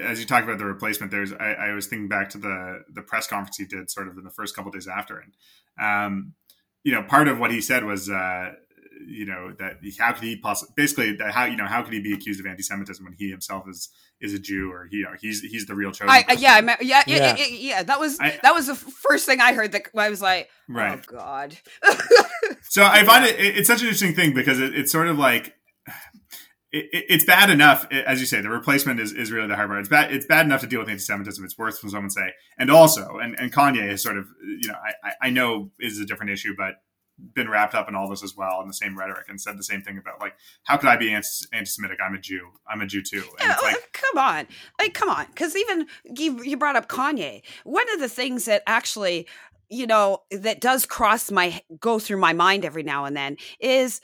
B: as you talk about the replacement, there's I, I, was thinking back to the the press conference he did sort of in the first couple days after, and um, you know, part of what he said was. Uh, you know that how could he possibly basically that how you know how could he be accused of anti-Semitism when he himself is is a Jew or he you know he's he's the real chosen.
D: I, yeah, I yeah, yeah, yeah, yeah, That was I, that was the first thing I heard. That I was like, right. oh god.
B: so I find it it's such an interesting thing because it, it's sort of like it, it's bad enough, as you say, the replacement is, is really the hard part. It's bad. It's bad enough to deal with anti-Semitism. It's worse when someone say, and also, and, and Kanye is sort of, you know, I, I know is a different issue, but been wrapped up in all this as well in the same rhetoric and said the same thing about like, how could I be anti-Semitic? I'm a Jew. I'm a Jew too.
D: And like, come on, like, come on, because even you, you brought up Kanye. One of the things that actually you know that does cross my go through my mind every now and then is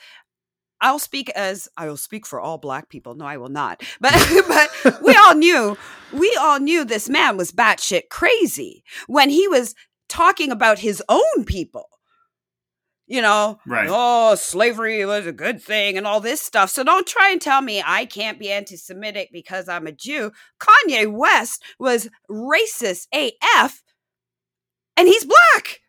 D: I'll speak as I will speak for all black people. No, I will not. But but we all knew we all knew this man was batshit crazy when he was talking about his own people. You know,
B: right.
D: oh, slavery was a good thing and all this stuff. So don't try and tell me I can't be anti Semitic because I'm a Jew. Kanye West was racist AF and he's black.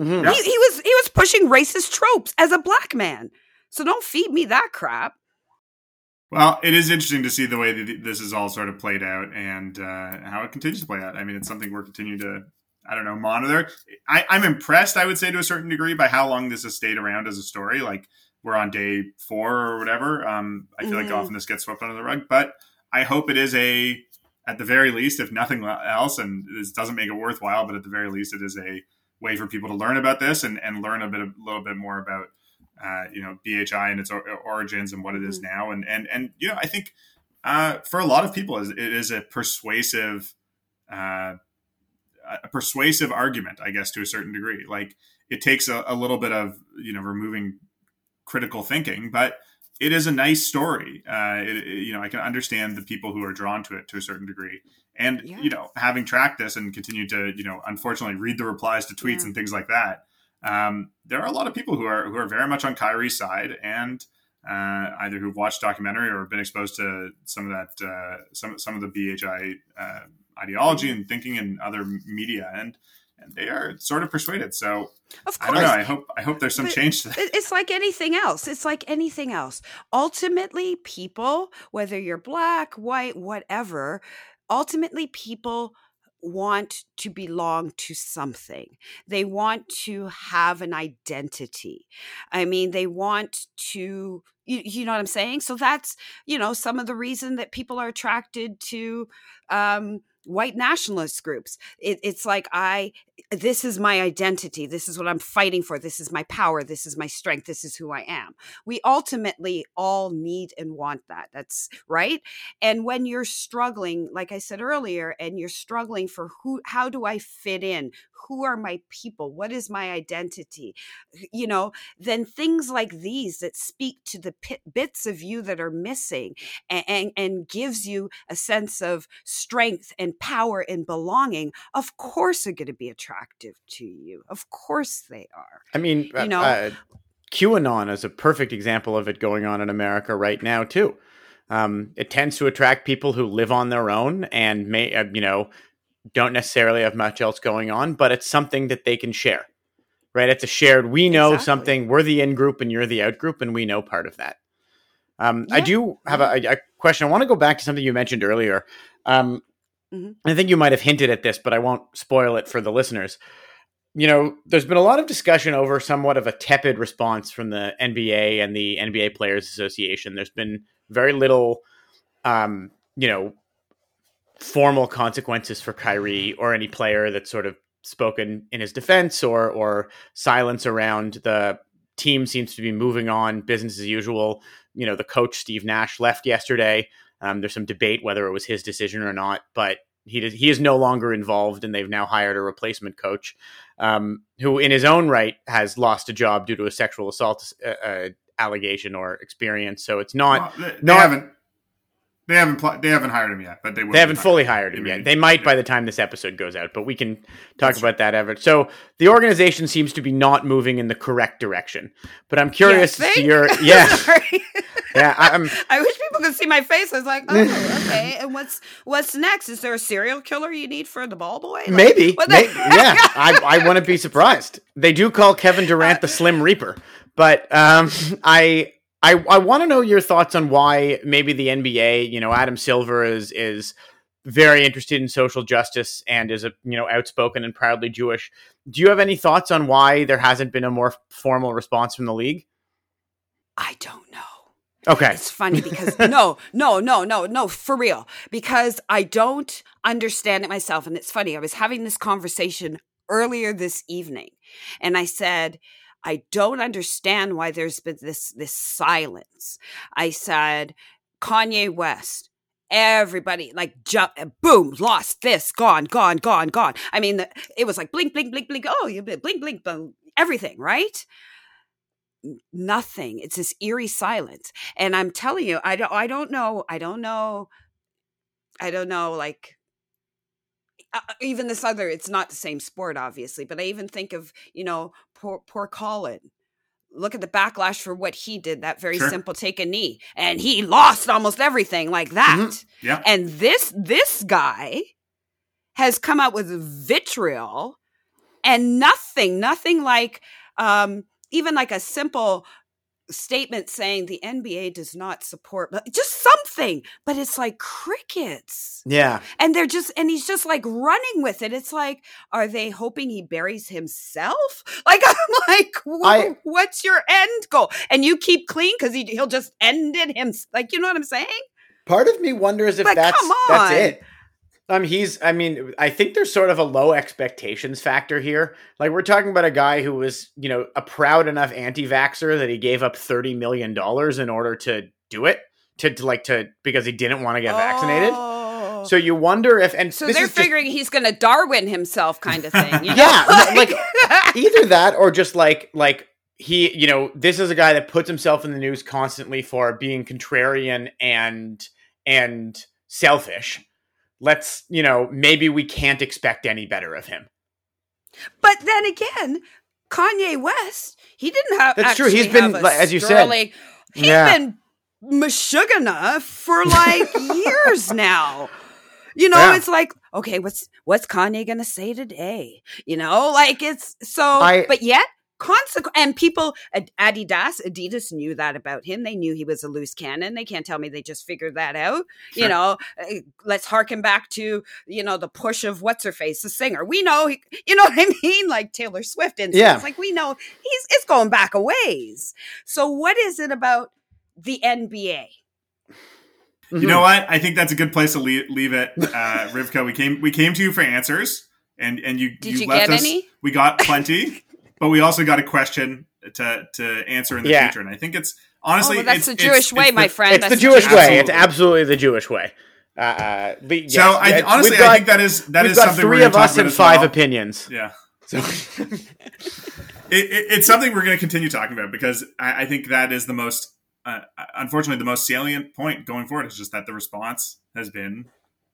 D: Mm-hmm. He, he was he was pushing racist tropes as a black man. So don't feed me that crap.
B: Well, it is interesting to see the way that this is all sort of played out and uh, how it continues to play out. I mean, it's something we're continuing to, I don't know, monitor. I, I'm impressed, I would say, to a certain degree, by how long this has stayed around as a story. Like we're on day four or whatever. Um, I feel mm. like mm-hmm. often this gets swept under the rug, but I hope it is a, at the very least, if nothing else, and this doesn't make it worthwhile, but at the very least, it is a way for people to learn about this and, and learn a bit, a little bit more about uh, you know BHI and its origins and what it is mm-hmm. now, and and and you know I think uh, for a lot of people it is a persuasive uh, a persuasive argument, I guess, to a certain degree. Like it takes a, a, little bit of you know removing critical thinking, but it is a nice story. Uh, it, it, you know, I can understand the people who are drawn to it to a certain degree. And yeah. you know, having tracked this and continue to you know, unfortunately, read the replies to tweets yeah. and things like that, um, there are a lot of people who are who are very much on Kyrie's side and uh, either who've watched documentary or been exposed to some of that uh, some some of the BHI uh, ideology and thinking and other media and and they are sort of persuaded. So
D: of course.
B: I don't know. I hope I hope there's some but change to that.
D: It's like anything else. It's like anything else. Ultimately, people, whether you're black, white, whatever, ultimately people want to belong to something. They want to have an identity. I mean, they want to, you, you know what I'm saying? So that's, you know, some of the reason that people are attracted to, um, white nationalist groups. It, it's like I, this is my identity. This is what I'm fighting for. This is my power. This is my strength. This is who I am. We ultimately all need and want that. That's right. And when you're struggling, like I said earlier, and you're struggling for who, how do I fit in? Who are my people? What is my identity? You know, then things like these that speak to the bits of you that are missing and, and, and gives you a sense of strength and power and belonging, of course, are going to be attractive to you. Of course, they are.
C: I mean,
D: you know,
C: uh, QAnon is a perfect example of it going on in America right now too. Um, it tends to attract people who live on their own and may, uh, you know, don't necessarily have much else going on, but it's something that they can share. Right? It's a shared. We know
D: Exactly.
C: something. We're the in group, and you're the out group, and we know part of that. Um, I do have a, a question. I want to go back to something you mentioned earlier. Um,
D: Mhm.
C: I think you might have hinted at this, but I won't spoil it for the listeners. You know, there's been a lot of discussion over somewhat of a tepid response from the NBA and the NBA Players Association. There's been very little, um, you know, formal consequences for Kyrie or any player that's sort of spoken in his defense or or silence around the team seems to be moving on business as usual. You know, the coach Steve Nash left yesterday. Um, there's some debate whether it was his decision or not, but he did, he is no longer involved, and they've now hired a replacement coach um, who, in his own right, has lost a job due to a sexual assault uh, uh, allegation or experience. So it's not
B: Well, they, they
C: not-
B: haven't. They haven't. Pl- they haven't hired him yet, but they will
C: they haven't
B: be
C: fully
B: hired.
C: hired him
B: I
C: yet.
B: mean,
C: They might by the time this episode goes out, but we can talk
B: That's
C: about that ever. So the organization seems to be not moving in the correct direction. But I'm curious
D: You
C: as to
D: think?
C: your yeah
D: Sorry.
C: yeah. I, I'm
D: I wish people could see my face. I was like, oh, okay. And what's what's next? Is there a serial killer you need for the ball boy? Like,
C: maybe
D: what the-
C: yeah. I I wouldn't be surprised. They do call Kevin Durant the Slim Reaper, but um I. I, I want to know your thoughts on why maybe the NBA, you know, Adam Silver is is very interested in social justice and is a you know outspoken and proudly Jewish. Do you have any thoughts on why there hasn't been a more formal response from the league?
D: I don't know.
C: Okay,
D: It's funny because no, no, no, no, no, for real. Because I don't understand it myself. And it's funny. I was having this conversation earlier this evening, and I said, I don't understand why there's been this this silence. I said, Kanye West. Everybody like jump, uh, boom, lost this, gone, gone, gone, gone. I mean, the, it was like blink, blink, blink, blink. Oh, you blink, blink, boom, everything, right? Nothing. It's this eerie silence and i'm telling you i don't i don't know i don't know i don't know like uh, even this other it's not the same sport obviously but i even think of you know poor poor colin look at the backlash for what he did that very
B: Sure.
D: simple take a knee and he lost almost everything like that
C: Mhm.
B: Yeah.
D: and this this guy has come out with vitriol and nothing nothing like um even like a simple statement saying the NBA does not support but just something but it's like crickets.
C: Yeah,
D: and they're just and he's just like running with it. It's like are they hoping he buries himself? Like i'm like
C: I-
D: what's your end goal? And you keep clean because he, he'll just end it him like you know what i'm saying?
C: Part of me wonders if
D: But
C: that's that's it. Um, he's. I mean, I think there's sort of a low expectations factor here. Like we're talking about a guy who was, you know, a proud enough anti-vaxer that he gave up thirty million dollars in order to do it, to, to like to because he didn't want to get vaccinated.
D: Oh.
C: So you wonder if, and
D: So they're
C: is just-
D: figuring he's going to Darwin himself, kind of thing. You know?
C: Yeah, like- either that or just like like he you know this is a guy that puts himself in the news constantly for being contrarian and and selfish let's you know maybe we can't expect any better of him
D: but then again, Kanye West, he didn't have.
C: That's true. He's been, like, as you said-
D: sterling- he's
C: Yeah.
D: been Meshuggah for like years now. You know,
C: Yeah.
D: it's like, okay, what's what's Kanye gonna say today? You know, like it's so.
C: I-
D: but yet, consequent and people, Ad- Adidas, Adidas knew that about him. They knew he was a loose cannon. They can't tell me they just figured that out. You know, uh, let's harken back to you know the push of what's her face, the singer. We know, you know what I mean, like Taylor Swift. And
C: Yeah.
D: like we know he's it's going back a ways. So what is it about the NBA?
B: Mm-hmm. You know what? I think that's a good place to leave, leave it, uh, Rivka. We came we came to you for answers, and and you
D: did you,
B: you
D: left
B: us.
D: Any?
B: We got plenty, but we also got a question to to answer in the
C: Yeah.
B: future, and I think it's honestly
D: oh, well, that's
B: it's,
D: the Jewish
B: it's-
D: way,
B: it's
D: my
B: the-
D: friend.
C: It's
D: That's
C: the Jewish way.
B: Absolutely.
C: It's absolutely the Jewish way. Uh, uh, but yes,
B: So I
C: yeah,
B: honestly
C: we've got-
B: I think that is that
C: we've
B: is
C: got
B: something
C: three
B: we're
C: of
B: gonna
C: us and five
B: well.
C: opinions.
B: Yeah.
C: So
B: it, it, it's something we're going to continue talking about because I, I think that is the most, uh, unfortunately, the most salient point going forward is just that the response has been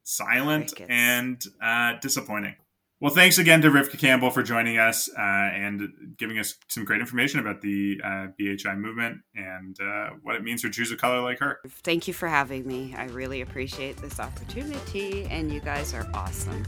B: silent and uh, disappointing. Well, thanks again to Rivka Campbell for joining us uh, and giving us some great information about the uh, BHI movement and uh, what it means for Jews of color like her.
D: Thank you for having me. I really appreciate this opportunity, and you guys are awesome.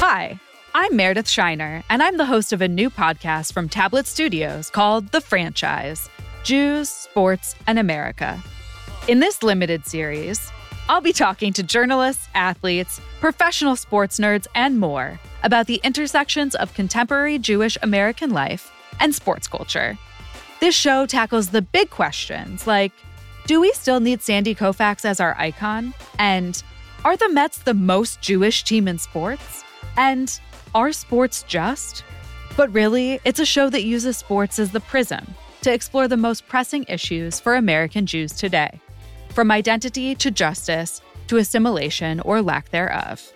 E: Hi, I'm Meredith Shiner, and I'm the host of a new podcast from Tablet Studios called The Franchise Jews, Sports, and America. In this limited series, I'll be talking to journalists, athletes, professional sports nerds, and more about the intersections of contemporary Jewish American life and sports culture. This show tackles the big questions like Do we still need Sandy Koufax as our icon? And Are the Mets the most Jewish team in sports? And Are sports just? But really, it's a show that uses sports as the prism to explore the most pressing issues for American Jews today, from identity to justice to assimilation or lack thereof.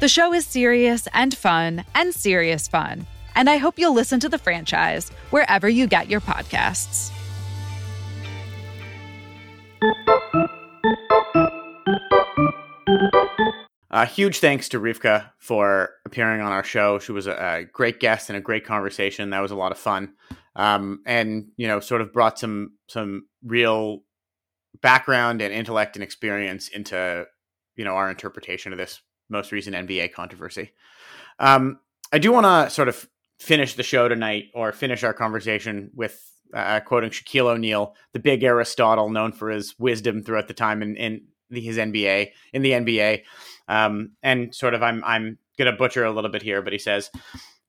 E: The show is serious and fun and serious fun, and I hope you'll listen to the franchise wherever you get your podcasts.
C: Uh, huge thanks to Rivka for appearing on our show. She was a, a great guest and a great conversation. That was a lot of fun, um, and you know, sort of brought some some real background and intellect and experience into you know our interpretation of this most recent NBA controversy. Um, I do want to sort of finish the show tonight or finish our conversation with uh, quoting Shaquille O'Neal, the big Aristotle, known for his wisdom throughout the time in, in his NBA in the NBA. Um, and sort of, I'm I'm gonna butcher a little bit here, but he says,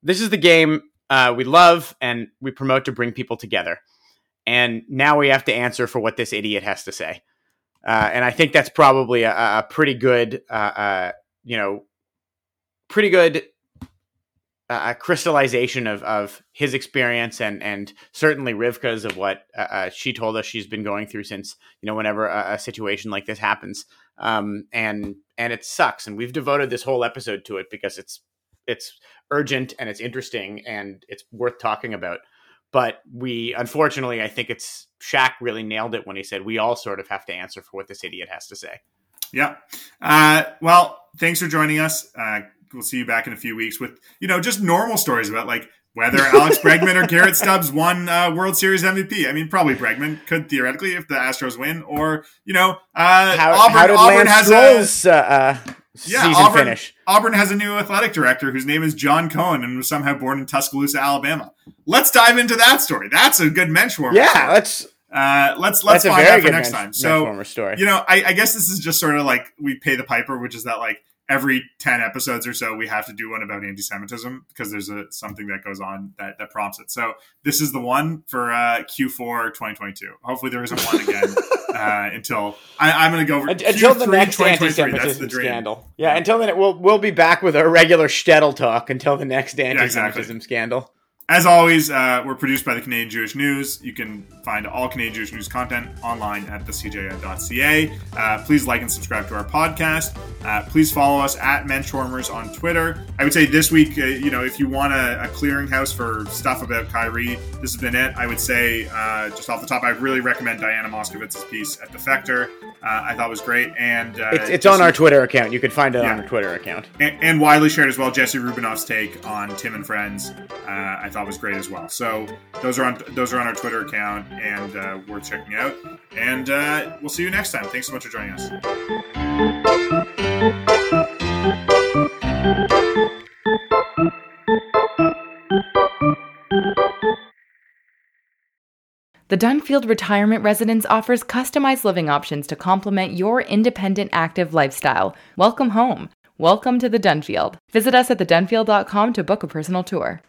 C: "This is the game uh, we love and we promote to bring people together." And now we have to answer for what this idiot has to say. Uh, and I think that's probably a, a pretty good, uh, uh, you know, pretty good uh, crystallization of, of his experience and and certainly Rivka's of what uh, uh, she told us she's been going through since you know whenever a, a situation like this happens um, and and it sucks and we've devoted this whole episode to it because it's it's urgent and it's interesting and it's worth talking about but we unfortunately I think it's Shaq really nailed it when he said we all sort of have to answer for what this idiot has to say.
B: Yeah. Uh, well, thanks for joining us. Uh, we'll see you back in a few weeks with, you know, just normal stories about like whether Alex Bregman or Garrett Stubbs won uh, World Series MVP. I mean, probably Bregman could theoretically if the Astros win, or you know, uh,
C: How,
B: Auburn,
C: how did
B: Auburn
C: Lance
B: has
C: Stroll's uh, uh,
B: Yeah, Auburn-
C: finish?
B: a Auburn has a new athletic director whose name is John Cohen and was somehow born in Tuscaloosa, Alabama. Let's dive into that story. That's a good Menschwarmer.
C: Yeah,
B: story.
C: let's.
B: uh, let's let's find out for next
C: men-
B: time. So you know, I, I guess this is just sort of like we pay the piper, which is that like every 10 episodes or so, we have to do one about anti-Semitism because there's a something that goes on that, that prompts it. So this is the one for uh, Q4 2022. Hopefully there isn't one again uh, until I, I'm going to go over
C: Until the
B: Q3
C: next
B: 2023. That's the
C: anti-Semitism
B: dream.
C: scandal. Yeah, until then, we'll we'll be back with our regular Shtetl talk until the next anti-Semitism
B: exactly.
C: scandal.
B: As always, uh, we're produced by the Canadian Jewish News. You can find all Canadian Jewish News content online at thecjn.ca. Uh, please like and subscribe to our podcast. Uh, please follow us at Menschwarmers on Twitter. I would say this week, uh, you know, if you want a, a clearinghouse for stuff about Kyrie, this has been it. I would say, uh, just off the top, I really recommend Diana Moskovitz's piece at Defector. Uh, I thought was great. And uh,
C: It's, it's
B: just-
C: on our Twitter account. You can find it on our Twitter account.
B: and, and widely shared as well. Jesse Rubinoff's take on Tim and Friends, uh, I thought was great as well. So those are on those are on our Twitter account and uh, worth checking out. And uh, we'll see you next time. Thanks so much for joining us.
A: The Dunfield Retirement Residence offers customized living options to complement your independent active lifestyle. Welcome home. Welcome to the Dunfield. Visit us at thedunfield.com to book a personal tour.